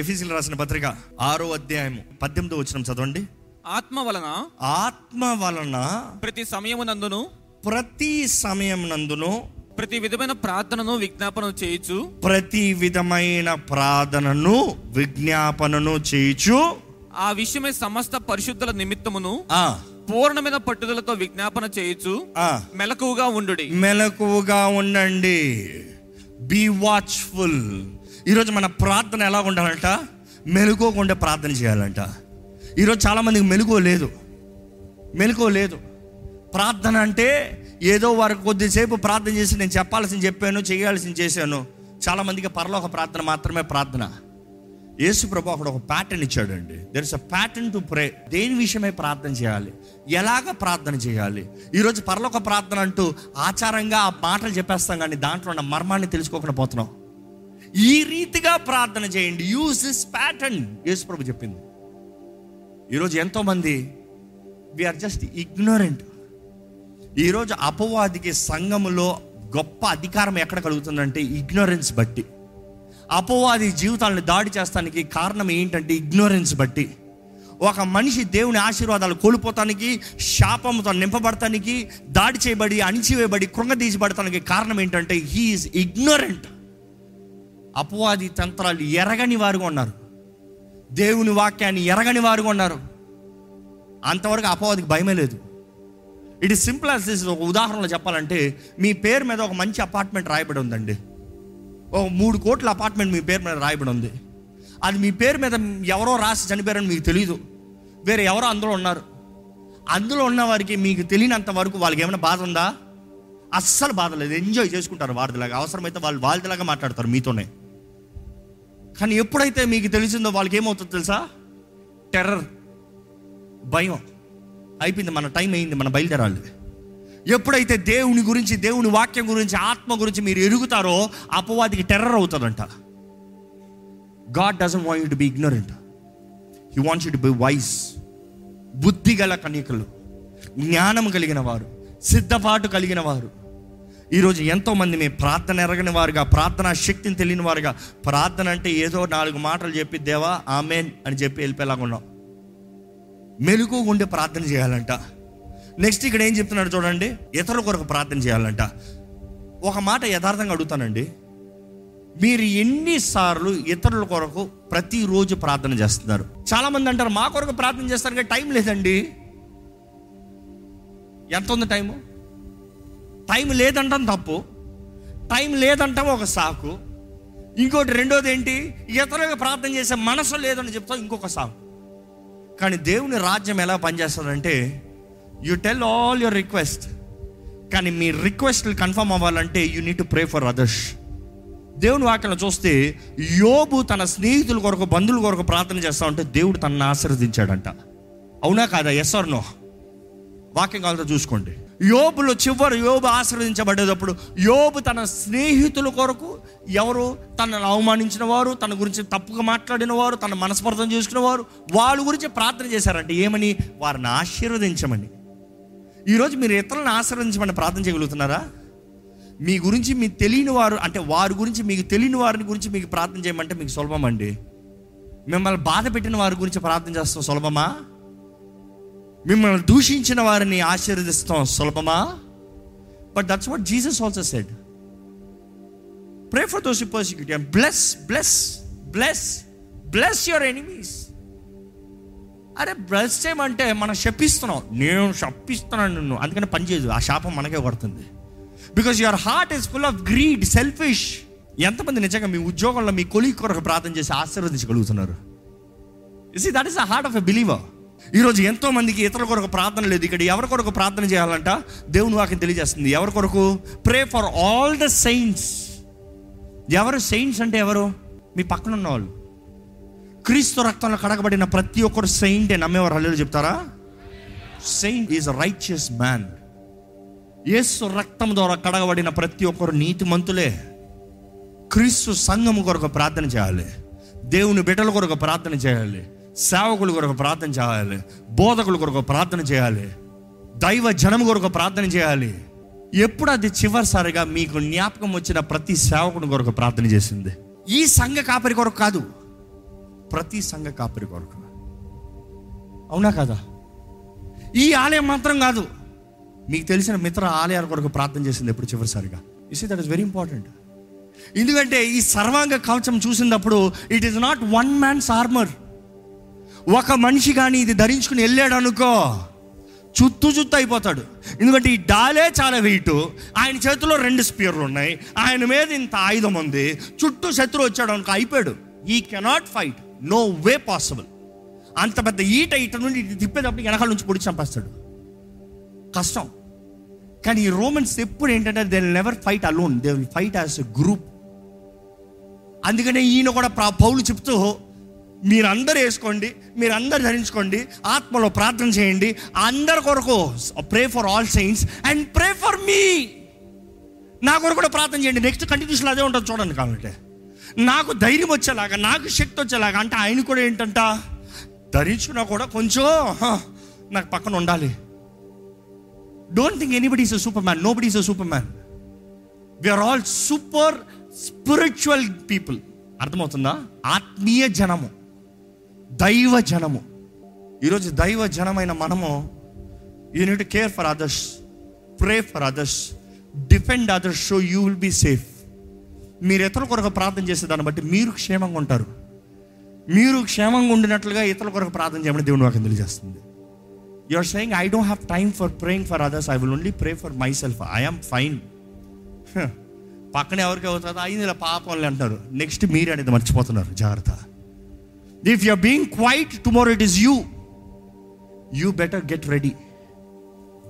ఎఫీసీలు రాసిన పత్రిక ఆరో అధ్యాయము పద్దెనిమిదో వచ్చిన చదవండి. ఆత్మ వలన ఆత్మ వలన ప్రతి సమయమునందును ప్రతి సమయం నందును ప్రతి విధమైన ప్రార్థనను విజ్ఞాపన చేయొచ్చు ప్రతి విధమైన ప్రార్థనను విజ్ఞాపనను చేయుచు ఆ విషయమే సమస్త పరిశుద్ధుల నిమిత్తమును ఆ. పూర్ణమైన పట్టుదలతో విజ్ఞాపన చేయొచ్చు ఆ. మెలకువగా ఉండుడి. మెలకువగా ఉండండి. బీ వాచ్ఫుల్ ఈరోజు మన ప్రార్థన ఎలా ఉండాలంట? మెలుకోకుండా ప్రార్థన చేయాలంట. ఈరోజు చాలామందికి మెలుకో లేదు. మెలుకో లేదు. ప్రార్థన అంటే ఏదో వారు కొద్దిసేపు ప్రార్థన చేసి నేను చెప్పాల్సింది చెప్పాను చేయాల్సింది చేశాను. చాలామందికి పరలోక ప్రార్థన మాత్రమే ప్రార్థన. యేసు ప్రభు అక్కడ ఒక ప్యాటర్న్ ఇచ్చాడండి. There is a pattern to pray దేని విషయమై ప్రార్థన చేయాలి? ఎలాగ ప్రార్థన చేయాలి? ఈరోజు పరలోక ప్రార్థన అంటూ ఆచారంగా ఆ మాటలు చెప్పేస్తాం కానీ దాంట్లో ఉన్న మర్మాన్ని తెలుసుకోకుండా పోతున్నాం. ఈ రీతిగా ప్రార్థన చేయండి. యూస్ దిస్ ప్యాటర్న్ యేసు ప్రభు చెప్పింది. ఈరోజు ఎంతోమంది వీఆర్ జస్ట్ ఇగ్నోరెంట్ ఈరోజు అపవాదికి సంఘములో గొప్ప అధికారం ఎక్కడ కలుగుతుందంటే ఇగ్నోరెన్స్ బట్టి. అపవాది జీవితాలను దాడి చేస్తానికి కారణం ఏంటంటే ఇగ్నోరెన్స్ బట్టి. ఒక మనిషి దేవుని ఆశీర్వాదాలు కోల్పోతానికి శాపంతో నింపబడటానికి దాడి చేయబడి అణిచివేయబడి కృంగదీసబడటానికి కారణం ఏంటంటే హీఈస్ ఇగ్నోరెంట్ అపవాది తంత్రాలు ఎరగని వారుగా ఉన్నారు. దేవుని వాక్యాన్ని ఎరగని వారుగా ఉన్నారు. అంతవరకు అపవాదికి భయమే లేదు. It is simple as this ఒక ఉదాహరణలో చెప్పాలంటే మీ పేరు మీద ఒక మంచి అపార్ట్మెంట్ రాయబడి ఉందండి. ఓ మూడు కోట్ల అపార్ట్మెంట్ మీ పేరు మీద రాయబడి ఉంది. అది మీ పేరు మీద ఎవరో రాసి చనిపోయారని మీకు తెలియదు వేరే ఎవరో అందులో ఉన్నారు. అందులో ఉన్న వారికి మీకు తెలియనంత వరకు వాళ్ళకి ఏమైనా బాధ ఉందా? అస్సలు బాధ లేదు. ఎంజాయ్ చేసుకుంటారు వారిదిలాగా. అవసరమైతే వాళ్ళు వాళ్ళదిలాగా మాట్లాడతారు మీతోనే. కానీ ఎప్పుడైతే మీకు తెలిసిందో వాళ్ళకి ఏమవుతుందో తెలుసా? టెర్రర్ భయం. అయిపోయింది మన టైం అయింది మన బయలుదేరాలి. ఎప్పుడైతే దేవుని గురించి దేవుని వాక్యం గురించి ఆత్మ గురించి మీరు ఎరుగుతారో అపవాదికి టెర్రర్ అవుతుందంట God doesn't want you to be ignorant he wants you to be wise బుద్ధి గల కన్యకలు జ్ఞానం కలిగిన వారు సిద్ధపాటు కలిగిన వారు ఈరోజు ఎంతోమంది మీ ప్రార్థన ఎరగని వారుగా ప్రార్థన శక్తిని తెలియని వారుగా ప్రార్థన అంటే ఏదో నాలుగు మాటలు చెప్పి దేవా ఆమెన్ అని చెప్పి వెళ్ళిపోయేలాగా ఉన్నాం. మెలుగు ఉండి ప్రార్థన చేయాలంట. నెక్స్ట్ ఇక్కడ ఏం చెప్తున్నాడు చూడండి ఇతరుల కొరకు ప్రార్థన చేయాలంట. ఒక మాట యథార్థంగా అడుగుతానండి. మీరు ఎన్నిసార్లు ఇతరుల కొరకు ప్రతిరోజు ప్రార్థన చేస్తున్నారు? చాలామంది అంటారు మా కొరకు ప్రార్థన చేస్తారు కానీ టైం లేదండి. ఎంత ఉంది టైము? టైం లేదంటాం తప్పు. టైం లేదంటాం ఒక సాకు. ఇంకోటి రెండోది ఏంటి? ఇతరులకు ప్రార్థన చేసే మనసు లేదని చెప్తాం ఇంకొక సాకు. కానీ దేవుని రాజ్యం ఎలా పనిచేస్తుందంటే you tell all your request కానీ మీ రిక్వెస్ట్లు కన్ఫర్మ్ అవ్వాలంటే you need to pray for others దేవుని వాక్యం చూస్తే యోబు తన స్నేహితుల కొరకు బంధువుల కొరకు ప్రార్థన చేస్తా ఉంటే దేవుడు తనను ఆశీర్వదించాడంట. అవునా కాదా? ఎస్ ఆర్ నో వాక్యం కావాలంటే చూసుకోండి. యోబులో చివరి యోబు ఆశీర్వదించబడేటప్పుడు యోబు తన స్నేహితుల కొరకు ఎవరు? తనను అవమానించిన వారు తన గురించి తప్పుగా మాట్లాడిన వారు తన మనస్పర్ధం చేసుకున్న వారు వాళ్ళ గురించి ప్రార్థన చేశారంటే ఏమని? వారిని ఆశీర్వదించమని. ఈరోజు మీరు ఇతరులను ఆశీర్వదించమని ప్రార్థన చేయగలుగుతున్నారా? మీ గురించి మీకు తెలియని వారు అంటే వారి గురించి మీకు తెలియని వారిని గురించి మీకు ప్రార్థన చేయమంటే మీకు సులభం అండి. మిమ్మల్ని బాధ పెట్టిన వారి గురించి ప్రార్థన చేస్తాం సులభమా? మిమ్మల్ని దూషించిన వారిని ఆశీర్వదిస్తాం సులభమా? But that's what Jesus also said pray for those persecute bless bless bless bless your enemies అరే బ్లెస్ చేయమంటే మనం శపిస్తున్నాం. నేను శపిస్తున్నాను నిన్ను. అందుకని పని చేయదు. ఆ శాపం మనకే కొడుతుంది because your heart is full of greed selfish ఎంతమంది నిజంగా మీ ఉద్యోగంలో మీ కొలి కొరకు ప్రార్థన చేసి ఆశీర్వదించగలుగుతున్నారు? See that is the heart of a believer ఈరోజు ఎంతో మందికి ఇతరుల కొరకు ప్రార్థన లేదు. ఇక్కడ ఎవరి కొరకు ప్రార్థన చేయాలంట? దేవుని వాక్యం తెలియజేస్తుంది. ఎవరి కొరకు? Pray for all the saints ఎవరు సెయింట్స్ అంటే ఎవరు? మీ పక్కన ఉన్న వాళ్ళు. క్రీస్తు రక్తంలో కడగబడిన ప్రతి ఒక్కరు సెయింట్ నమ్మేవారు హల్లు చెప్తారా? సెయింట్ ఈజ్ రైచియస్ మ్యాన్ యేసు రక్తం ద్వారా కడగబడిన ప్రతి ఒక్కరు నీతిమంతులే. క్రీస్తు సంఘము కొరకు ప్రార్థన చేయాలి. దేవుని బిడ్డల కొరకు ప్రార్థన చేయాలి. సేవకుల కొరకు ప్రార్థన చేయాలి బోధకుల కొరకు ప్రార్థన చేయాలి దైవ జనం కొరకు ప్రార్థన చేయాలి. ఎప్పుడు అది చివరిసారిగా మీకు జ్ఞాపకం వచ్చిన ప్రతి సేవకుని కొరకు ప్రార్థన చేసింది. ఈ సంఘ కాపరి కొరకు కాదు ప్రతి సంఘ కాపరి కొరకు. అవునా కదా? ఈ ఆలయం మాత్రం కాదు మీకు తెలిసిన మిత్ర ఆలయాల కొరకు ప్రార్థన చేసింది ఎప్పుడు చివరిసారిగా? Is that is very important ఎందుకంటే ఈ సర్వాంగ కవచం చూసినప్పుడు it is not one man's armour ఒక మనిషి కానీ ఇది ధరించుకుని వెళ్ళాడు అనుకో చుత్తు చుత్తు అయిపోతాడు. ఎందుకంటే ఈ డాలే చాలా వెయిట్. ఆయన చేతిలో రెండు స్పియర్లు ఉన్నాయి. ఆయన మీద ఇంత ఆయుధం ఉంది. చుట్టూ శత్రువు వచ్చాడు అనుకో అయిపోయాడు. He cannot fight no way possible అంత పెద్ద ఈట ఇట నుండి ఇటు తిప్పేటప్పుడు వెనకాల నుంచి పొడి చంపేస్తాడు. కష్టం. కానీ ఈ రోమన్స్ ఎప్పుడు ఏంటంటే they never fight alone they will fight as a group అందుకనే ఈయన కూడా ప్రా- పౌలు చెప్తూ మీరందరూ వేసుకోండి మీరందరూ ధరించుకోండి ఆత్మలో ప్రార్థన చేయండి. అందరి కొరకు pray for all saints and pray for మీ నా కొరకు కూడా ప్రార్థన చేయండి. నెక్స్ట్ కంటిన్యూషన్ అదే ఉంటుంది చూడండి కావాలంటే. నాకు ధైర్యం వచ్చేలాగా నాకు శక్తి వచ్చేలాగా అంటే ఆయన కూడా ఏంటంట? ధరించుకున్నా కూడా కొంచెం నాకు పక్కన ఉండాలి. Don't think anybody is a superman nobody is a superman we are all super spiritual people అర్థమవుతుందా? ఆత్మీయ జనము. దైవ జనము. ఈరోజు దైవ జనమైన మనము unit care for others pray for others defend others so you will be safe మీరు ఇతరుల కొరకు ప్రార్థన చేసే దాన్ని బట్టి మీరు క్షేమంగా ఉంటారు. మీరు క్షేమంగా ఉండినట్లుగా ఇతరుల కొరకు ప్రార్థన చేయమని దేవుని వాక్యం తెలియజేస్తుంది. You are saying I don't have time for praying for others I will only pray for myself I'm fine పక్కన ఎవరికి అవుతుందో అయింది ఇలా పాపం అంటారు. నెక్స్ట్ మీరు అనేది మర్చిపోతున్నారు. జాగ్రత్త. If you being quiet tomorrow it is you you better get ready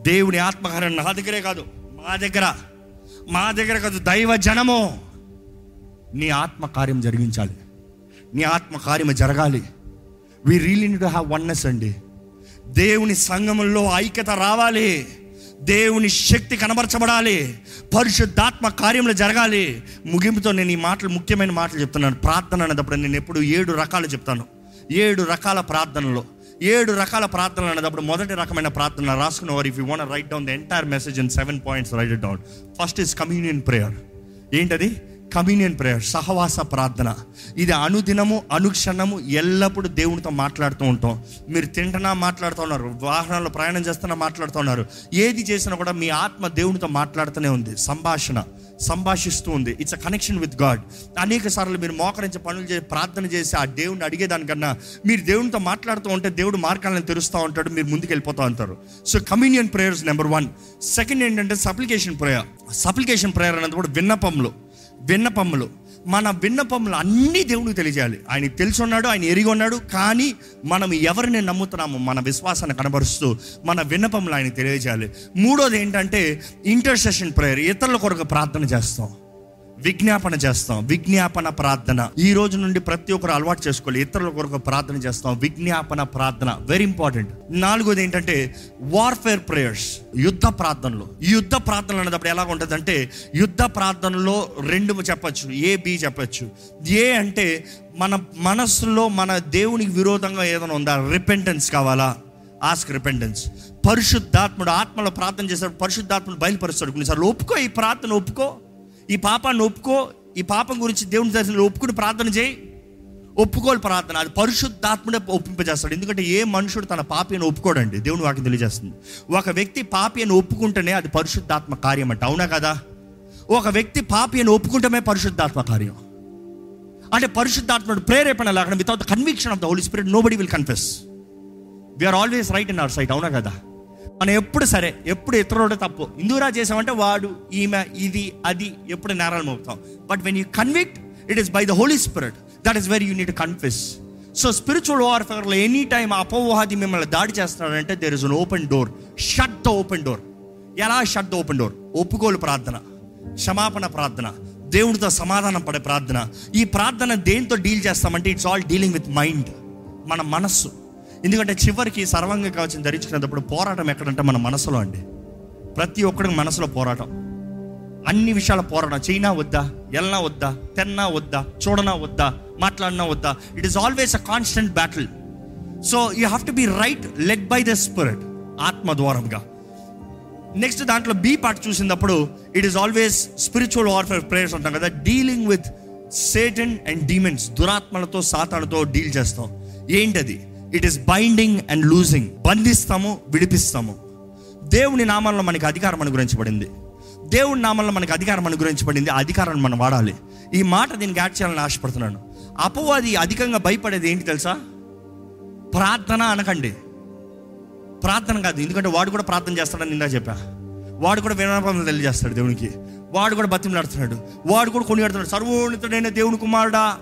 దేవుని ఆత్మకార్యం నా దగ్గరే కాదు మా దగ్గర మా దగ్గర కాదు దైవ జనము. నీ ఆత్మకార్యం జరిగించాలి. నీ ఆత్మకార్యం జరగాలి. We really to have oneness అండి. దేవుని సంఘములో ఐక్యత రావాలి. దేవుని శక్తి కనబరచబడాలి. పరిశుద్ధాత్మ కార్యములు జరగాలి. ముగింపుతో నేను ఈ మాటలు ముఖ్యమైన మాటలు చెప్తున్నాను. ప్రార్థన అనేటప్పుడు నేను ఎప్పుడు ఏడు రకాలు చెప్తాను. ఏడు రకాల ప్రార్థనలో. ఏడు రకాల ప్రార్థనలు అనేటప్పుడు మొదటి రకమైన ప్రార్థన రాసుకున్న వారు if you want write down the entire message in seven points write down first is communion prayer ఏంటది? కమ్యూనియన్ ప్రేయర్ సహవాస ప్రార్థన. ఇది అనుదినము అనుక్షణము ఎల్లప్పుడూ దేవునితో మాట్లాడుతూ ఉంటాం. మీరు తింటున్నా మాట్లాడుతూ ఉన్నారు వాహనాల్లో ప్రయాణం చేస్తున్నా మాట్లాడుతూ ఉన్నారు. ఏది చేసినా కూడా మీ ఆత్మ దేవునితో మాట్లాడుతూనే ఉంది. సంభాషణ సంభాషిస్తూ ఉంది. It's a connection with God అనేక సార్లు మీరు మోకరించి పనులు చేసి ప్రార్థన చేసి ఆ దేవుడిని అడిగేదానికన్నా మీరు దేవునితో మాట్లాడుతూ ఉంటే దేవుడు మార్గాలను తెరుస్తూ ఉంటాడు మీరు ముందుకు వెళ్ళిపోతూ ఉంటారు. So communion prayers number one second ఏంటంటే సప్లికేషన్ ప్రేయర్ సప్లికేషన్ ప్రేయర్ అనేది కూడా విన్నపంలో విన్నపములు. మన విన్నపములు అన్నీ దేవునికి తెలియజేయాలి. ఆయన తెలిసి ఉన్నాడు ఆయన ఎరిగి ఉన్నాడు కానీ మనం ఎవరిని నమ్ముతున్నామో మన విశ్వాసాన్ని కనబరుస్తూ మన విన్నపములు ఆయన తెలియజేయాలి. మూడోది ఏంటంటే ఇంటర్సెషన్ ప్రేయర్ ఇతరుల కొరకు ప్రార్థన చేస్తాం. విజ్ఞాపన చేస్తాం విజ్ఞాపన ప్రార్థన. ఈ రోజు నుండి ప్రతి ఒక్కరు అలవాటు చేసుకోవాలి. ఇతరుల కొరకు ప్రార్థన చేస్తాం విజ్ఞాపన ప్రార్థన. వెరీ ఇంపార్టెంట్ నాలుగోది ఏంటంటే వార్ఫేర్ ప్రేయర్స్ యుద్ధ ప్రార్థనలు. ఈ యుద్ధ ప్రార్థనలు అనేటప్పుడు ఎలా ఉంటుందంటే యుద్ధ ప్రార్థనలో రెండు చెప్పచ్చు. ఏ బి చెప్పచ్చు. ఏ అంటే మన మనస్సులో మన దేవునికి విరోధంగా ఏదైనా ఉందా? రిపెంటెన్స్ కావాలా? ఆస్క్ రిపెంటెన్స్ పరిశుద్ధాత్ముడు ఆత్మలో ప్రార్థన చేస్తాడు పరిశుద్ధాత్మను బయలుపరుస్తాడు. కొన్నిసార్లు ఒప్పుకో ఈ ప్రార్థన ఒప్పుకో. ఈ పాపాన్ని ఒప్పుకో ఈ పాపం గురించి దేవుని దర్శనంలో ఒప్పుకుని ప్రార్థన చేయి. ఒప్పుకోలు ప్రార్థన. అది పరిశుద్ధాత్మనే ఒప్పింపజేస్తాడు. ఎందుకంటే ఏ మనుషుడు తన పాపి అని ఒప్పుకోడండి? దేవుని వాకి తెలియజేస్తుంది. ఒక వ్యక్తి పాపి అని ఒప్పుకుంటేనే అది పరిశుద్ధాత్మ కార్యం అంట. అవునా కదా? ఒక వ్యక్తి పాపి అని ఒప్పుకుంటమే పరిశుద్ధాత్మ కార్యం. అంటే పరిశుద్ధాత్ముడు ప్రేరేపణ లేకుండా without conviction of the holy spirit nobody will confess we are always right in our sight అవునా కదా? మనం ఎప్పుడు సరే ఎప్పుడు ఇతరుడు తప్పు. ఇందురా చేసామంటే వాడు ఈమె ఇది అది ఎప్పుడు నేరాలు మోపుతాం. But when you convict it is by the Holy Spirit that is very you neat confuse so spiritual వార్ఫేర్లో any time అపోవాది మిమ్మల్ని దాడి చేస్తున్నాడంటే there is an open door shut the open door ఎలా షట్ ద ఓపెన్ డోర్ ఒప్పుకోలు ప్రార్థన. క్షమాపణ ప్రార్థన. దేవుడితో సమాధానం పడే ప్రార్థన. ఈ ప్రార్థన దేంతో డీల్ చేస్తామంటే it's all dealing with mind మన మనస్సు. ఎందుకంటే చివరికి సర్వంగ కవచం ధరించుకునేటప్పుడు పోరాటం ఎక్కడంటే మన మనసులో అండి. ప్రతి ఒక్కడికి మనసులో పోరాటం. అన్ని విషయాల పోరాటం. చైనా వద్దా ఎల్నా వద్దా తెన్నా వద్దా చూడనా వద్దా మాట్లాడినా వద్దా. It is always a constant battle so you have to be right led by the spirit ఆత్మ ద్వారంగా నెక్స్ట్ దాంట్లో బి పార్ట్ చూసినప్పుడు it is always spiritual warfare prayers ఉంటాం కదా. Dealing with Satan and demons దురాత్మలతో సాతాలతో డీల్ చేస్తాం. ఏంటది? It is binding and loosing బంధిస్తాము విడిపిస్తాము. దేవుని నామంలో మనకి అధికారం అనుగ్రహించబడింది. దేవుని నామంలో మనకి అధికారం అనుగ్రహించబడింది. ఆ అధికారాన్ని మనం వాడాలి. ఈ మాట దీనికి యాడ్ చేయాలని ఆశపడుతున్నాను. అపవాది అధికంగా భయపడేది ఏంటి తెలుసా? ప్రార్థన అనకండి. ప్రార్థన కాదు. ఎందుకంటే వాడు కూడా ప్రార్థన చేస్తాడని నిన్న చెప్పా. వాడు కూడా వినపం తెలియజేస్తాడు దేవునికి. వాడు కూడా బతిమలాడుతున్నాడు వాడు కూడా కొనియాడుతున్నాడు. సర్వోన్నతుడైన దేవుని కుమారుడా.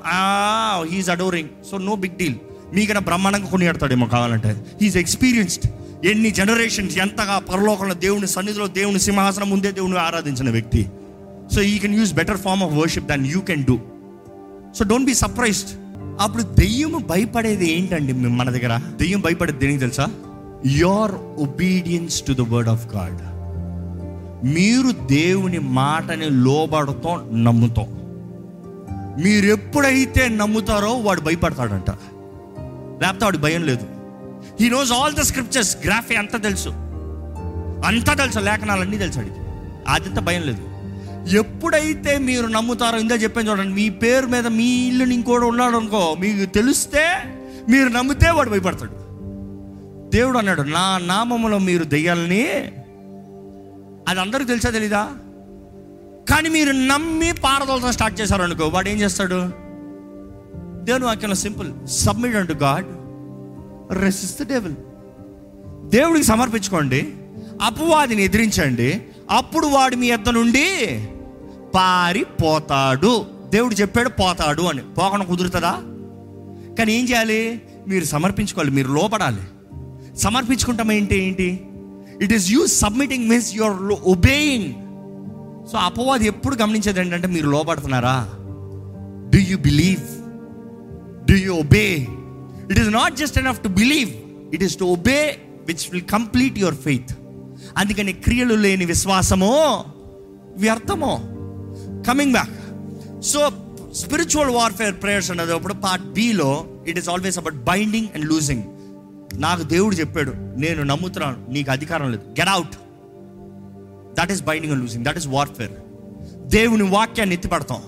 He is adoring so no big deal మీకన్నా బ్రహ్మాండంగా కొనియాడతాడేమో కావాలంటే. హీఈస్ ఎక్స్పీరియన్స్డ్ ఎన్ని జనరేషన్స్ ఎంతగా పరలోకంలో దేవుని సన్నిధిలో దేవుని సింహాసనం ముందే దేవుని ఆరాధించిన వ్యక్తి. So he can use better form of worship than you can do so don't be surprised అప్పుడు దెయ్యం భయపడేది ఏంటండి మన దగ్గర? దెయ్యం భయపడేది దేనికి తెలుసా? Your obedience to the word of God మీరు దేవుని మాటని లోబడతాం నమ్ముతాం. మీరు ఎప్పుడైతే నమ్ముతారో వాడు భయపడతాడంట. లేకపోతే వాడు భయం లేదు. He knows all the scriptures graphy అంతా తెలుసు. అంతా తెలుసు. లేఖనాలన్నీ తెలుసు అడిగి అదంతా భయం లేదు. ఎప్పుడైతే మీరు నమ్ముతారో ఇందా చెప్పాను చూడండి మీ పేరు మీద మీ ఇల్లు ఇంకోటి ఉన్నాడు అనుకో మీకు తెలిస్తే మీరు నమ్మితే వాడు భయపడతాడు. దేవుడు అన్నాడు నా నామములో మీరు దెయ్యాలని అది అందరికీ తెలుసా తెలీదా? కానీ మీరు నమ్మి పారదోలతో స్టార్ట్ చేశారనుకో వాడు ఏం చేస్తాడు? దేవుని వాక్యంలో simple submit unto God resist devil దేవుడికి సమర్పించుకోండి అపవాదిని ఎదిరించండి అప్పుడు వాడు మీ ఎద్ద నుండి పారిపోతాడు. దేవుడు చెప్పాడు పోతాడు అని. పోకుండా కుదురుతుందా? కానీ ఏం చేయాలి? మీరు సమర్పించుకోవాలి మీరు లోపడాలి. సమర్పించుకుంటాం ఏంటి ఏంటి? It is you submitting means your obeying so అపవాది ఎప్పుడు గమనించేది ఏంటంటే మీరు లోపడుతున్నారా? Do you believe do you obey it is not just enough to believe it is to obey which will complete your faith అందుకని క్రియలు లేని విశ్వాసమో వ్యర్థమో. Coming back so spiritual warfare prayers అన్నది అప్పుడు part below it is always about binding and loosing నాకు దేవుడు చెప్పాడు నేను నమ్ముతున్నాను నీకు అధికారం లేదు. Get out that is binding and loosing that is warfare దేవుని వాక్యాన్ని ఎత్తిపడతాం.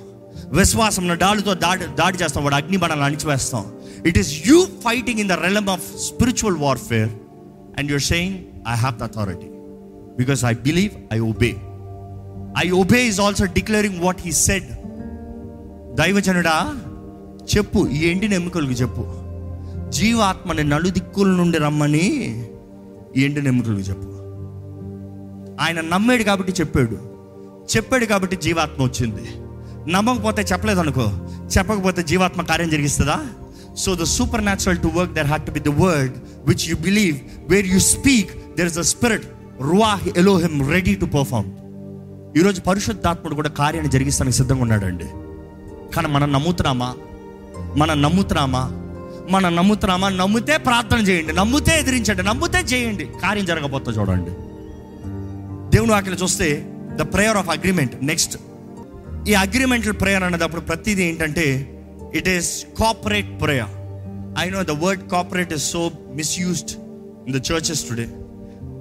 విశ్వాసం డాలుతో దాడి దాడి చేస్తాం వాడు అగ్నిబణాలను అణిచివేస్తాం. It is you fighting in the realm of spiritual warfare and you're saying I have the authority because I believe I obey I obey is also declaring what he said దైవజనుడా చెప్పు ఈ ఎండిన ఎముకలకు చెప్పు. జీవాత్మని నలుదిక్కుల నుండి రమ్మని ఈ ఎండిన ఎముకలకు చెప్పు. ఆయన నమ్మాడు కాబట్టి చెప్పాడు. చెప్పాడు కాబట్టి జీవాత్మ వచ్చింది. నమ్మకపోతే చెప్పలేదు అనుకో చెప్పకపోతే జీవాత్మ కార్యం జరిగిస్తుందా? So the supernatural to work there had to be the word which you believe where you speak there is a spirit రువాహ్ ఎలోహిమ్ రెడీ టు పర్ఫామ్ ఈరోజు పరిశుద్ధాత్ముడు కూడా కార్యాన్ని జరిగిస్తానికి సిద్ధంగా ఉన్నాడండి. కానీ మనం నమ్ముతున్నామా? మనం నమ్ముతున్నామా? మనం నమ్ముతున్నామా? నమ్మితే ప్రార్థన చేయండి నమ్మితే ఎదిరించండి నమ్మితే చేయండి. కార్యం జరగబోతా చూడండి. దేవుని వాక్యం చూస్తే the prayer of agreement next ఈ అగ్రిమెంటల్ ప్రేయర్ అనేటప్పుడు ప్రతిదీ ఏంటంటే it is corporate prayer I know the word cooperate is so misused in the churches today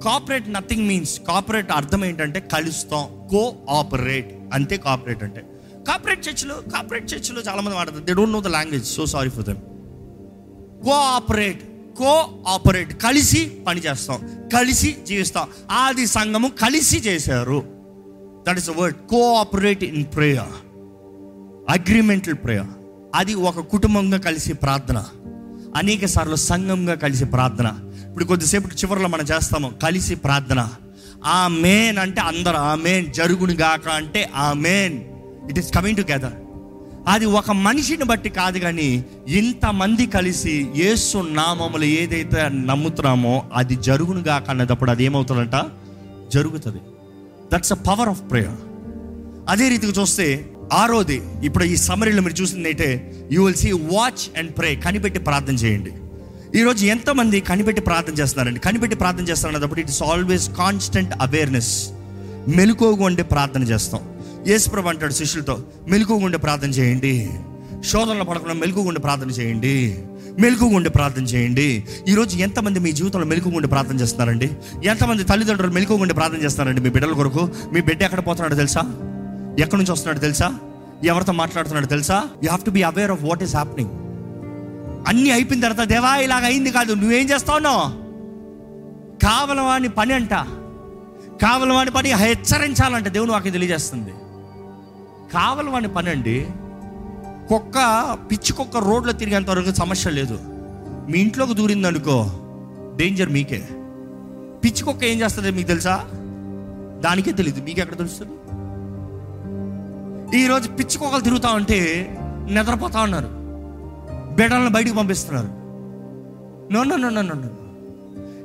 corporate nothing means corporate అర్థం ఏంటంటే కలుస్తాం. కో ఆపరేట్ అంతే కాపరేట్ అంటే. కాపరేట్ చర్చ్లో కాపరేట్ చర్చ్లో చాలామంది వాడతారు they don't know the language so sorry for them cooperate cooperate కలిసి పని చేస్తాం కలిసి జీవిస్తాం. ఆది సంఘము కలిసి చేశారు. That is word cooperate in prayer agreemental prayer అది ఒక కుటుంబంగా కలిసి ప్రార్థన. అనేక సార్లు సంఘంగా కలిసి ప్రార్థన. ఇప్పుడు కొద్దిసేపు చివరిలో మనం చేస్తాము కలిసి ప్రార్థన. ఆ మేన్ అంటే అందరు ఆ మేన్ జరుగును గాక అంటే ఆ man it is coming together అది ఒక మనిషిని బట్టి కాదు కానీ ఇంతమంది కలిసి యేసు నామములు ఏదైతే నమ్ముతున్నామో అది జరుగును గాక అన్నప్పుడు అది ఏమవుతుందంట? జరుగుతుంది. That's a power of prayer అదే రీతిగా చూస్తే ఆరోది ఇప్పుడు ఈ సమరీలో మీరు చూసిందైతే you will see watch and pray కనిపెట్టి ప్రార్థన చేయండి. ఈరోజు ఎంతమంది కనిపెట్టి ప్రార్థన చేస్తున్నారండి? కనిపెట్టి ప్రార్థన చేస్తారన్నప్పుడు ఇట్స్ ఆల్వేస్ కాన్స్టెంట్ అవేర్నెస్ మెలుకోగా ఉండే ప్రార్థన చేస్తాం. యేసుప్రభు అంటాడు శిష్యులతో మెలుకోగా ఉండే ప్రార్థన చేయండి. శోధనలు పడకుండా మెలుకుగా ఉండే ప్రార్థన చేయండి. మెలుకుగా ఉండి ప్రార్థన చేయండి. ఈరోజు ఎంతమంది మీ జీవితంలో మెలుకుగా ఉండి ప్రార్థన చేస్తున్నారండి? ఎంతమంది తల్లిదండ్రులు మెలుకుగా ప్రార్థన చేస్తున్నారండి మీ బిడ్డల కొరకు? మీ బిడ్డ ఎక్కడ పోతున్నాడో తెలుసా? ఎక్కడి నుంచి వస్తున్నాడో తెలుసా? ఎవరితో మాట్లాడుతున్నాడు తెలుసా? You have to be aware of what is happening అన్నీ అయిపోయిన తర్వాత దేవా ఇలాగ అయింది కాదు. నువ్వేం చేస్తావునో కావలవాని పని అంట. కావలవాని పని హెచ్చరించాలంట. దేవుని నాకు తెలియజేస్తుంది. కావలవాని పని అండి కుక్క పిచ్చి కుక్క రోడ్లో తిరిగేంత వరకు సమస్య లేదు. మీ ఇంట్లోకి దూరింది అనుకో డేంజర్ మీకే. పిచ్చి కుక్క ఏం చేస్తుంది మీకు తెలుసా? దానికే తెలియదు మీకు ఎక్కడ తెలుస్తుంది? ఈరోజు పిచ్చి కుక్కలు తిరుగుతా ఉంటే నిద్రపోతా ఉన్నారు. బిడ్డలను బయటకు పంపిస్తున్నారు. No no no no no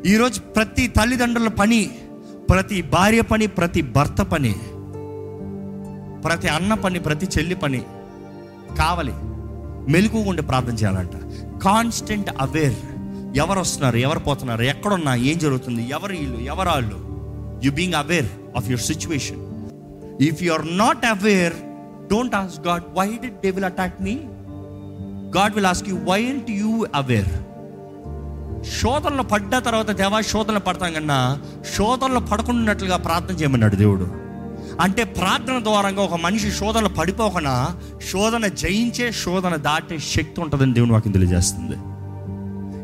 ఈరోజు ప్రతి తల్లిదండ్రుల పని ప్రతి భార్య పని ప్రతి భర్త పని ప్రతి అన్న పని ప్రతి చెల్లి పని కావాలి. మెలుగు ఉండి ప్రార్థన చేయాలంట. కాన్స్టెంట్ అవేర్ ఎవరు వస్తున్నారు? ఎవరు పోతున్నారు? ఎక్కడున్నా? ఏం జరుగుతుంది? ఎవరు వీళ్ళు? ఎవరు వాళ్ళు? You being aware of your situation if you are not aware don't ask God why did they will attack me God will ask you why aren't you aware శోధనలు పడ్డ తర్వాత దేవా శోధనలు పడతాం కన్నా శోధనలు పడకుండా ప్రార్థన చేయమన్నాడు దేవుడు. అంటే ప్రార్థన ద్వారంగా ఒక మనిషి శోధనలు పడిపోకుండా శోధన జయించే శోధన దాటే శక్తి ఉంటుందని దేవుని వాకి తెలియజేస్తుంది.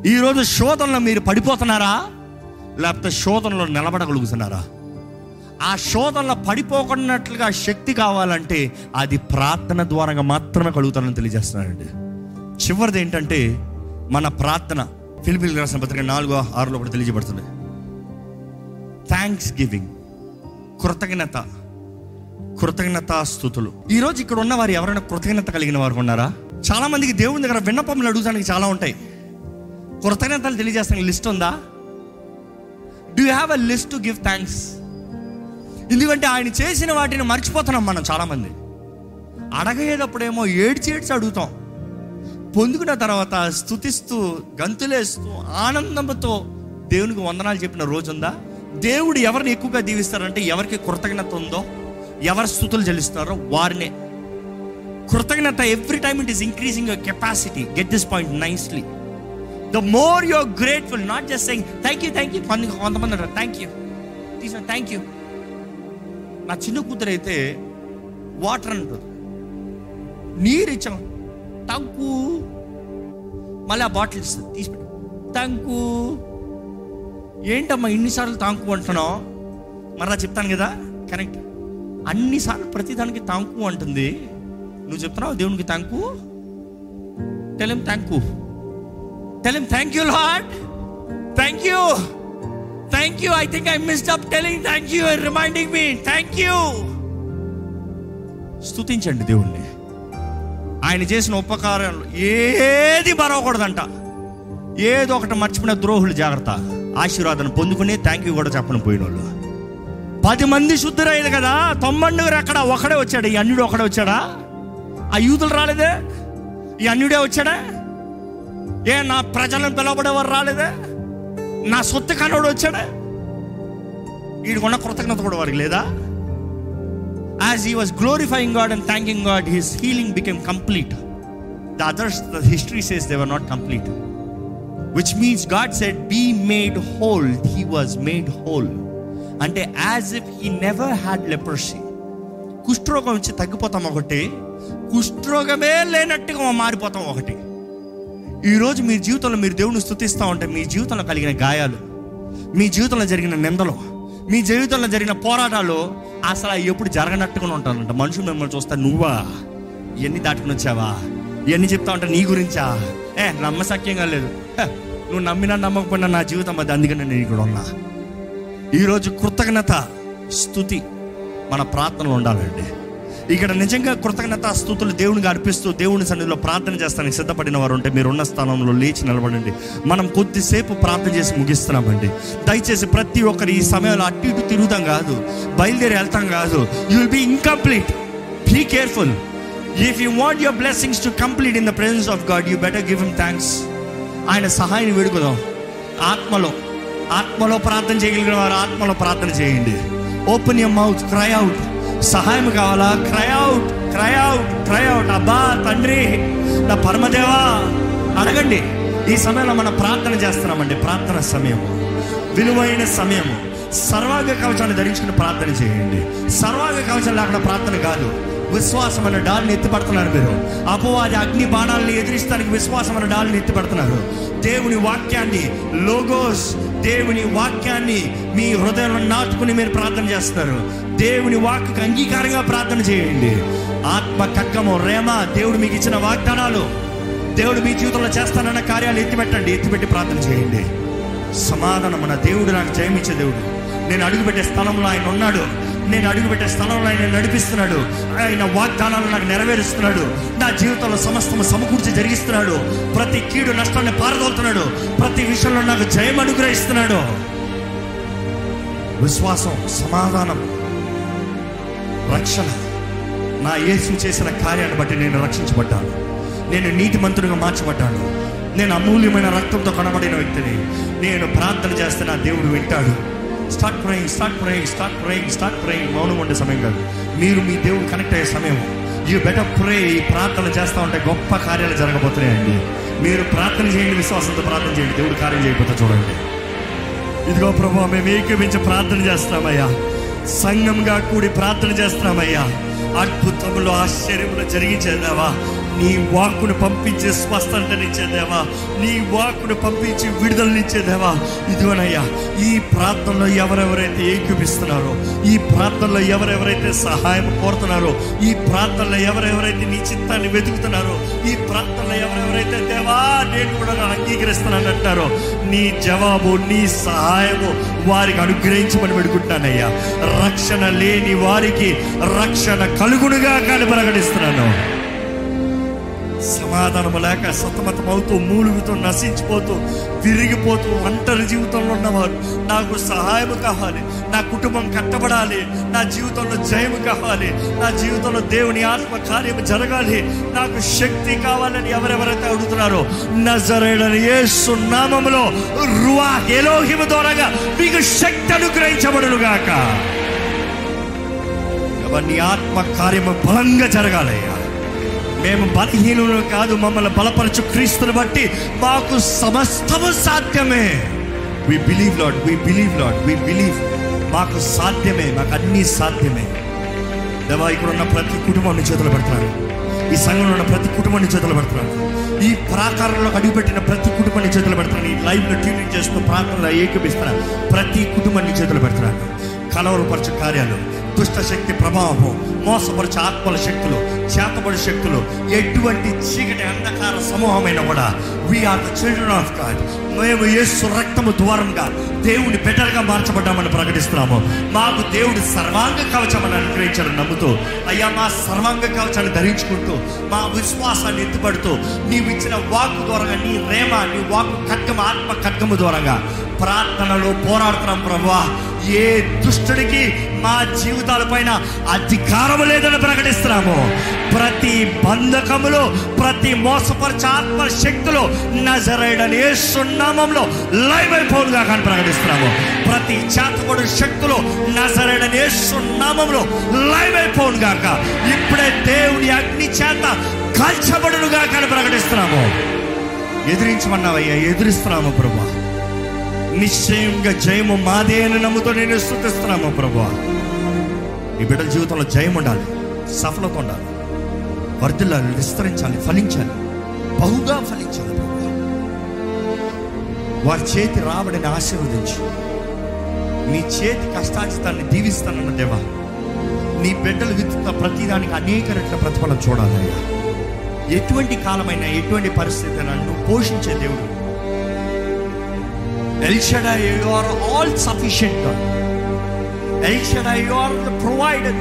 ఈరోజు శోధనలో మీరు పడిపోతున్నారా? లేకపోతే శోధనలో నిలబడగలుగుతున్నారా? ఆ శోధనలో పడిపోకున్నట్లుగా శక్తి కావాలంటే అది ప్రార్థన ద్వారంగా మాత్రమే కలుగుతానని తెలియజేస్తున్నానండి చివరిది ఏంటంటే మన ప్రార్థన. ఫిలిపిల్ రాసిన పత్రిక నాలుగో ఆరులో కూడా తెలియజేయబడుతుంది. థ్యాంక్స్ గివింగ్ కృతజ్ఞత. కృతజ్ఞత స్థుతులు ఈరోజు ఇక్కడ ఉన్న వారు ఎవరైనా కృతజ్ఞత కలిగిన వారు ఉన్నారా? చాలా మందికి దేవుని దగ్గర విన్నపములు అడుగుతానికి చాలా ఉంటాయి. కృతజ్ఞతలు తెలియజేస్తానికి లిస్ట్ ఉందా? Do have a list to give thanks ఎందుకంటే ఆయన చేసిన వాటిని మర్చిపోతున్నాం మనం చాలామంది. అడగేటప్పుడేమో ఏడ్చి ఏడ్చి అడుగుతాం. పొందుకున్న తర్వాత స్థుతిస్తూ గంతులేస్తూ ఆనందంతో దేవునికి వందనాలు చెప్పిన రోజు ఉందా దేవుడు ఎవరిని ఎక్కువగా దీవిస్తారంటే ఎవరికి కృతజ్ఞత ఉందో ఎవరు స్థుతులు చెల్లిస్తారో వారినే. కృతజ్ఞత every time it is increasing your capacity get this point nicely the more your grateful not just saying thank you thank you కొంత కొంతమంది అంటారు థ్యాంక్ యూ తీసిన థ్యాంక్ యూ నా చిన్న కూతురు అయితే వాటర్ అంటుంది. నీరు ఇచ్చాం. టంకు మళ్ళీ ఆ బాటిల్ ఇస్తుంది తీసిపెట్టి టంకు ఏంటమ్మా ఇన్నిసార్లు తాంకు అంటున్నావు? మరలా చెప్తాను కదా కరెక్ట్ అన్నిసార్లు ప్రతిదానికి తాంకు అంటుంది. నువ్వు చెప్తున్నావు దేవునికి thank you telling thank telling thank you lord thank you thank you I think I missed up telling thank you reminding me thank you స్తుతించండి దేవుణ్ణి. ఆయన చేసిన ఉపకారాలు ఏది మరవకూడదంట. ఏదో ఒకటి మర్చిపోయిన ద్రోహులు జాగ్రత్త. ఆశీర్వాదం పొందుకుని థ్యాంక్ యూ కూడా చెప్పని పోయిన వాళ్ళు పది మంది శుద్ధురైంది కదా తొమ్మండుగురు అక్కడ ఒకడే వచ్చాడు. ఈ అన్యుడు ఒకడే వచ్చాడా? ఆ యూదులు రాలేదే? ఈ అన్యుడే వచ్చాడా? ఏ నా ప్రజలను పిలవబడేవారు రాలేదే? నా సొత్తు కనోడు వచ్చాడా? వీడికున్న కృతజ్ఞత కూడా వారికి లేదా? As he was glorifying God and thanking God his healing became complete the others the history says they were not complete which means God said be made whole he was made whole అంటే as if he never had leprosy కుష్ఠరోగం వచ్చి తగ్గిపోతాం ఒకటి కుష్ఠరోగమే లేనట్టుగా మారిపోతాం ఒకటి. ఈరోజు మీ జీవితంలో మీరు దేవుని స్థుతిస్తూ ఉంటే మీ జీవితంలో కలిగిన గాయాలు మీ జీవితంలో జరిగిన నిందలు మీ జీవితంలో జరిగిన పోరాటాలు అసలు ఎప్పుడు జరగనట్టుగా ఉంటారంట మనుషులు మిమ్మల్ని చూస్తే నువ్వా? ఇవన్నీ దాటుకుని వచ్చావా? ఇవన్నీ చెప్తా ఉంటా నీ గురించా? ఏ నమ్మసక్యంగా లేదు. నువ్వు నమ్మినా నమ్మకపోయినా నా జీవితం అది అందుకని నేను ఇక్కడ ఉన్నా. ఈరోజు కృతజ్ఞత స్థుతి మన ప్రార్థనలు ఉండాలండి. ఇక్కడ నిజంగా కృతజ్ఞత స్థుతులు దేవునికి అర్పిస్తూ దేవుని సన్నిధిలో ప్రార్థన చేస్తానికి సిద్ధపడిన వారు ఉంటే మీరు ఉన్న స్థానంలో లేచి నిలబడండి. మనం కొద్దిసేపు ప్రార్థన చేసి ముగిస్తున్నామండి. దయచేసి ప్రతి ఒక్కరు ఈ సమయంలో అటు ఇటు తిరుగుతాం కాదు. బయలుదేరి వెళ్తాం కాదు. You will be incomplete be careful if you want your blessings to complete in the presence of God you better give him thanks ఆయన సహాయాన్ని వేడుకుదాం. ఆత్మలో ఆత్మలో ప్రార్థన చేయగలిగిన వారు ఆత్మలో ప్రార్థన చేయండి. Open your mouth cry out సహాయం కావాలా? Cry out cry out cry out అబ్బా తండ్రి నా పరమదేవా అడగండి. ఈ సమయంలో మనం ప్రార్థన చేస్తున్నామండి. ప్రార్థన సమయము విలువైన సమయము సర్వాంగ కవచాన్ని ధరించుకుని ప్రార్థన చేయండి. సర్వాంగ కవచం లేకుండా ప్రార్థన కాదు. విశ్వాసం అనే డాల్ని ఎత్తిపడుతున్నారు మీరు. అపవాది అగ్ని బాణాలను ఎదిరిస్తానికి విశ్వాసం అనే డాల్ని ఎత్తిపడుతున్నారు. దేవుని వాక్యాన్ని లోగోస్ దేవుని వాక్యాన్ని మీ హృదయంలో నాటుకుని మీరు ప్రార్థన చేస్తారు. దేవుని వాక్కు అంగీకారంగా ప్రార్థన చేయండి. ఆత్మ కక్కము రేమ దేవుడు మీకు ఇచ్చిన వాగ్దానాలు దేవుడు మీ జీవితంలో చేస్తానన్న కార్యాలు ఎత్తిపెట్టండి. ఎత్తిపెట్టి ప్రార్థన చేయండి. సమాధానం మన దేవుడు నాకు జయమిచ్చే దేవుడు. నేను అడుగుపెట్టే స్థలంలో ఆయన ఉన్నాడు. నేను అడుగుపెట్టే స్థలంలో ఆయన నడిపిస్తున్నాడు. ఆయన వాగ్దానాలు నాకు నెరవేరుస్తున్నాడు. నా జీవితంలో సమస్తము సమకూర్చి జరిగిస్తున్నాడు. ప్రతి కీడు నష్టాన్ని పారదోలుతున్నాడు. ప్రతి విషయంలో నాకు జయం అనుగ్రహిస్తున్నాడు. విశ్వాసం సమాధానం రక్షణ నా యేసు చేసిన కార్యాన్ని బట్టి నేను రక్షించబడ్డాను. నేను నీతి నీతిమంతుడిగా మార్చబడ్డాను. నేను అమూల్యమైన రక్తంతో కనబడిన వ్యక్తిని. నేను ప్రార్థన చేస్తే నా దేవుడు వింటాడు. Start praying start praying start praying start praying మౌనం ఉండే సమయం కాదు మీరు మీ దేవుడు కనెక్ట్ అయ్యే సమయం. యూ బెటర్ ప్రే ఈ ప్రార్థన చేస్తూ ఉంటే గొప్ప కార్యాలు జరగబోతున్నాయండి. మీరు ప్రార్థన చేయండి విశ్వాసంతో ప్రార్థన చేయండి దేవుడు కార్యం చేయకపోతే చూడండి. ఇదిగో ప్రభు మేము ఏకీపించి ప్రార్థన చేస్తున్నామయ్యా. సంఘంగా కూడి ప్రార్థన చేస్తున్నామయ్యా. అద్భుతములు ఆశ్చర్యములు జరిగించేదావా నీ వాక్కును పంపించి స్వస్థతనిచ్చేదేవా నీ వాక్కును పంపించి విడుదలనిచ్చేదేవా ఇదిగోనయ్యా ఈ ప్రార్థనలో ఎవరెవరైతే ఏకీపిస్తున్నారో ఈ ప్రార్థనలో ఎవరెవరైతే సహాయం కోరుతున్నారో ఈ ప్రార్థనలో ఎవరెవరైతే నీ చిత్తాన్ని వెతుకుతున్నారో ఈ ప్రార్థనలో ఎవరెవరైతే దేవా నేను కూడా అంగీకరిస్తున్నానంటారో నీ జవాబు నీ సహాయము వారికి అనుగ్రహించమని పెడుకుంటానయ్యా రక్షణ లేని వారికి రక్షణ కలుగునుగా కానీ ప్రకటిస్తున్నాను. సమాధానం లేక సతమతమవుతూ మూలుగుతూ నశించిపోతూ విరిగిపోతూ ఒంటరి జీవితంలో ఉన్నవారు నాకు సహాయం కావాలి నా కుటుంబం కట్టబడాలి నా జీవితంలో జయం కావాలి నా జీవితంలో దేవుని ఆత్మ కార్యం జరగాలి నాకు శక్తి కావాలని ఎవరెవరైతే అడుగుతున్నారో నజరేడని ఏ సున్నామంలో రువా ఎలోహిమ ద్వారాగా మీకు శక్తి అనుగ్రహించబడును గాక. నీ ఆత్మ కార్యము బలంగా జరగాలయ్యా. మేము బలహీనులు కాదు మమ్మల్ని బలపరచు క్రీస్తుని బట్టి మాకు సమస్తము సాధ్యమే. We believe lord we believe lord we believe మాకు సాధ్యమే మాకు అన్నీ సాధ్యమే. దేవా ఇక్కడ ఉన్న ప్రతి కుటుంబాన్ని చేతులు పెడుతున్నాను ఈ సంఘంలో ఉన్న ప్రతి కుటుంబాన్ని చేతులు పెడుతున్నాను ఈ ప్రాకారంలో అడుగుపెట్టిన ప్రతి కుటుంబాన్ని చేతులు పెడుతున్నాను ఈ లైవ్లో ట్యూనింగ్ చేస్తూ ప్రార్థనలో ఏకీపిస్తున్నాను ప్రతి కుటుంబాన్ని చేతులు పెడుతున్నాను కలవరపరచు కార్యాలు. దుష్ట శక్తి ప్రభావం మోసపరిచే ఆత్మల శక్తులు చేతబడి శక్తులు ఎటువంటి చీకటి అంధకార సమూహమైన కూడా we are the children of God మేము యేసు రక్తము ద్వారంగా దేవుని బెటర్గా మార్చబడ్డామని ప్రకటిస్తున్నాము. మాకు దేవుడు సర్వాంగ కవచమని అనుగ్రహించాలని నమ్ముతూ అయ్యా మా సర్వాంగ కవచాన్ని ధరించుకుంటూ మా విశ్వాసాన్ని ఎత్తుపడుతూ నీవు ఇచ్చిన వాక్కు ద్వారంగా నీ రేమ నీ వాక్ ఖడ్గం ఆత్మ ఖడ్గము ద్వారంగా ప్రార్థనలో పోరాడుతున్నాం ప్రభా ఏ దుష్టుడికి మా జీవితాలపైన అధికారం లేదని ప్రకటిస్తున్నాము. ప్రతి బంధకములో ప్రతి మోసపరచ ఆత్మ శక్తులు నజరైడని ఏ సున్నామంలో లైవ్ అయిపోనుగా కానీ ప్రకటిస్తున్నాము. ప్రతి చేతపడు శక్తులు నజరైడని ఏ సున్నామంలో లైవ్ అయిపోను గాక ఇప్పుడే దేవుని అగ్ని చేత కాల్చబడునుగా కానీ ప్రకటిస్తున్నాము. ఎదిరించమన్నావయ్యా ఎదిరిస్తున్నాము ప్రభా నిశ్చయంగా జయము మాదే అని నమ్ముతో నేను స్థుతిస్తున్నాము ప్రభు ఈ బిడ్డల జీవితంలో జయం ఉండాలి సఫలత ఉండాలి వర్ధిల్లాలి విస్తరించాలి ఫలించాలి బహుగా ఫలించాలి వారి చేతి రాబడిని ఆశీర్వదించు. నీ చేతి కష్టాచితాన్ని దీవిస్తానన్న దేవా. నీ బిడ్డలు విత్తున్న ప్రతిదానికి అనేక రెట్ల ప్రతిఫలం చూడాలయ్యా. ఎటువంటి కాలమైనా ఎటువంటి పరిస్థితి నువ్వు పోషించే దేవుడు. El Shaddai your all sufficient El Shaddai your the provider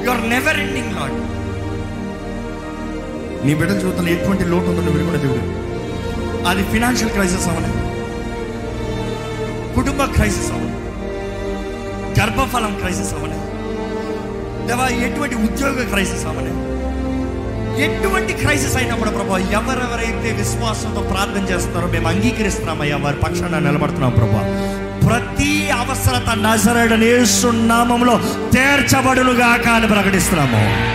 you నీ బిడ్డ చూస్తున్న ఎటువంటి లోటు ఉందో నువ్వు కూడా దేవుడు అది ఫినాన్షియల్ క్రైసిస్ అవ్వలేదు కుటుంబ క్రైసిస్ అవ్వలేదు గర్భఫలం క్రైసిస్ అవ్వలేదు లేవా ఎటువంటి ఉద్యోగ క్రైసిస్ అవ్వలేదు ఎటువంటి క్రైసిస్ అయినప్పుడు ప్రభా ఎవరెవరైతే విశ్వాసంతో ప్రార్థన చేస్తున్నారో మేము అంగీకరిస్తున్నామయ్యా వారి పక్షాన నిలబడుతున్నాం ప్రభా. ప్రతి అవసరత నజరడని నామంలో తీర్చబడునుగాక కానీ ప్రకటిస్తున్నాము.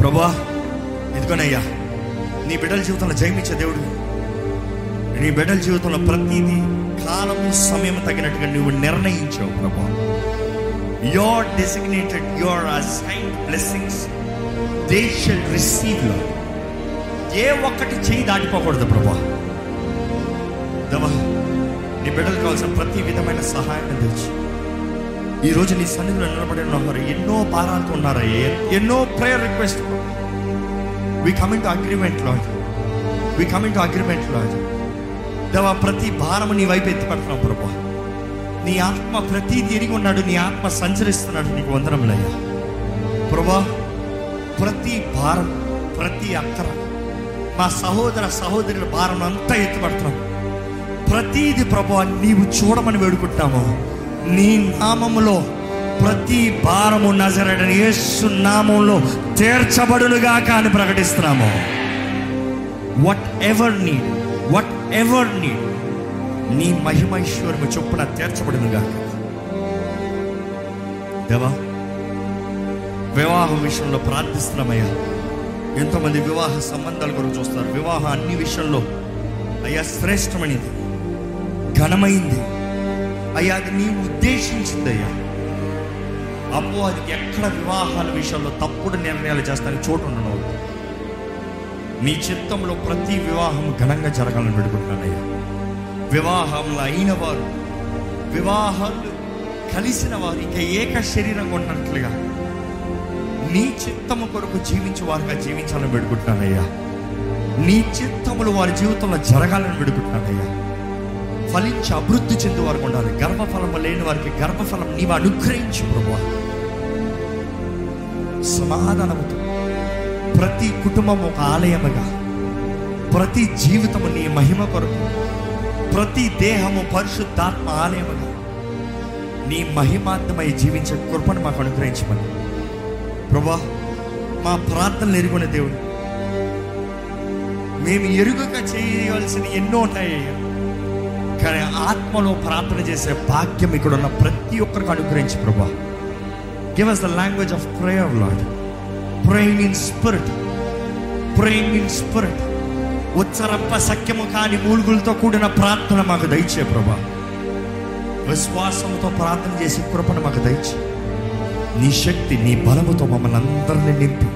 ప్రభా ఇదిగోనయ్యా నీ బిడ్డల జీవితంలో జయమిచ్చే దేవుడు. నీ బిడ్డల జీవితంలో ప్రతిదీ కాలము సమయం తగినట్టుగా నువ్వు నిర్ణయించావు ప్రభా. Your designated your assign blessings they shall receive ఏ ఒక్కటి చేయి దాటిపోకూడదు ప్రభా. దేవా నీ బిడ్డలు కావాల్సిన ప్రతి విధమైన సహాయాన్ని తెచ్చి ఈ రోజు నీ సన్నిధిలో నిలబడి ఉన్నారు ఎన్నో భారాలతో ఉన్నారయ్యే ఎన్నో prayer request we coming to agreement lord we coming to agreement lord దేవా ప్రతి భారము నీ వైపు ఎత్తి పెడుతున్నాం ప్రభా. నీ ఆత్మ ప్రతి తిరిగి ఉన్నాడు నీ ఆత్మ సంచరిస్తున్నాడు నీకు వందనములయ్యా ప్రభా ప్రతి భారం ప్రతి అక్కర మా సహోదర సహోదరుల భారం అంతా ఎత్తుపడుతున్నాం. ప్రతీది ప్రభు నీవు చూడమని వేడుకుంటాము నీ నామములో ప్రతి భారము నజరడని యేసు నామంలో తీర్చబడులుగా కాని ప్రకటిస్తున్నాము. Whatever need whatever need నీ మహిమైశ్వర్యము చొప్పున తీర్చబడునుగా దేవా వివాహం విషయంలో ప్రార్థిస్తున్నామయ్యా. ఎంతోమంది వివాహ సంబంధాల గురించి చూస్తారు వివాహం అన్ని విషయంలో అయ్యా శ్రేష్టమైనది. ఘనమైంది. అయ్యా అది నీ ఉద్దేశించింది అయ్యా అమ్మో అది ఎక్కడ వివాహాల విషయంలో తప్పుడు నిర్ణయాలు చేస్తానికి చోటు ఉండను. నీ చిత్తంలో ప్రతి వివాహం ఘనంగా జరగాలని పెట్టుకుంటున్నానయ్యా. వివాహంలో అయిన వారు వివాహాలు కలిసిన వారు ఇక ఏక శరీరం ఉన్నట్లుగా నీ చిత్తము కొరకు జీవించే వారుగా జీవించాలని పెడుకుంటున్నానయ్యా నీ చిత్తములు వారి జీవితంలో జరగాలని పెడుకుంటున్నానయ్యా ఫలించి అభివృద్ధి చెందే వారికి ఉండాలి. గర్భఫలము లేని వారికి గర్భఫలం నీవు అనుగ్రహించు ప్రభు సమాధానముతో ప్రతి కుటుంబం ఒక ఆలయముగా. ప్రతి జీవితము నీ మహిమ కొరకు. ప్రతి దేహము పరిశుద్ధాత్మ ఆలయముగా. నీ మహిమాత్మై జీవించే కృపను మాకు అనుగ్రహించమని. ప్రభా మా ప్రార్థనలు ఎరుగున్న దేవుడు. మేము ఎరుగక చేయవలసిన ఎన్నో ఉంటాయి కానీ ఆత్మలో ప్రార్థన చేసే భాగ్యం ఇక్కడ ఉన్న ప్రతి ఒక్కరికి అనుగ్రహించి ప్రభా. Give us the language of prayer lord praying in spirit praying in spirit ఉచ్చరప్ప సఖ్యము కాని మూలుగులతో కూడిన ప్రార్థన మాకు దయచే ప్రభా. విశ్వాసంతో ప్రార్థన చేసి కృపను మాకు దయచే నీ శక్తి నీ బలముతో మమ్మల్ని అందరినీ నింపి.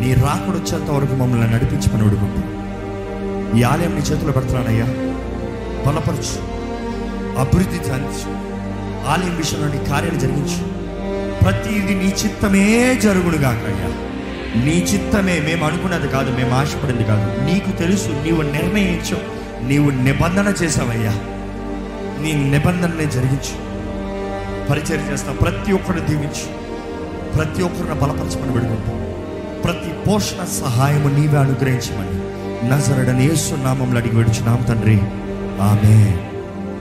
నీ రాకడొచ్చేంత వరకు మమ్మల్ని నడిపించమని అడుగుంటా ఈ ఆలయం నీ చేతిలో పెడుతున్నానయ్యా. బలపరచు. అభివృద్ధి సాధించు. ఆలయం విషయంలో నీ కార్యాలు జరిగించు. ప్రతిది నీ చిత్తమే జరుగుడు కాకయ్యా నీ చిత్తమే మేము అనుకున్నది కాదు మేము ఆశపడింది కాదు. నీకు తెలుసు నీవు నిర్ణయించు నీవు నిబంధన చేసావయ్యా. నీ నిబంధననే జరిగించు. పరిచయం చేస్తాం. ప్రతి ఒక్కరిని దీవించి. ప్రతి ఒక్కరిని బలపరచమని పెడుకుంటాం ప్రతి పోషణ సహాయము నీవే అనుగ్రహించమని నజరడని యేసు నామంలో అడిగి విడుచున్నాం తండ్రి. ఆమె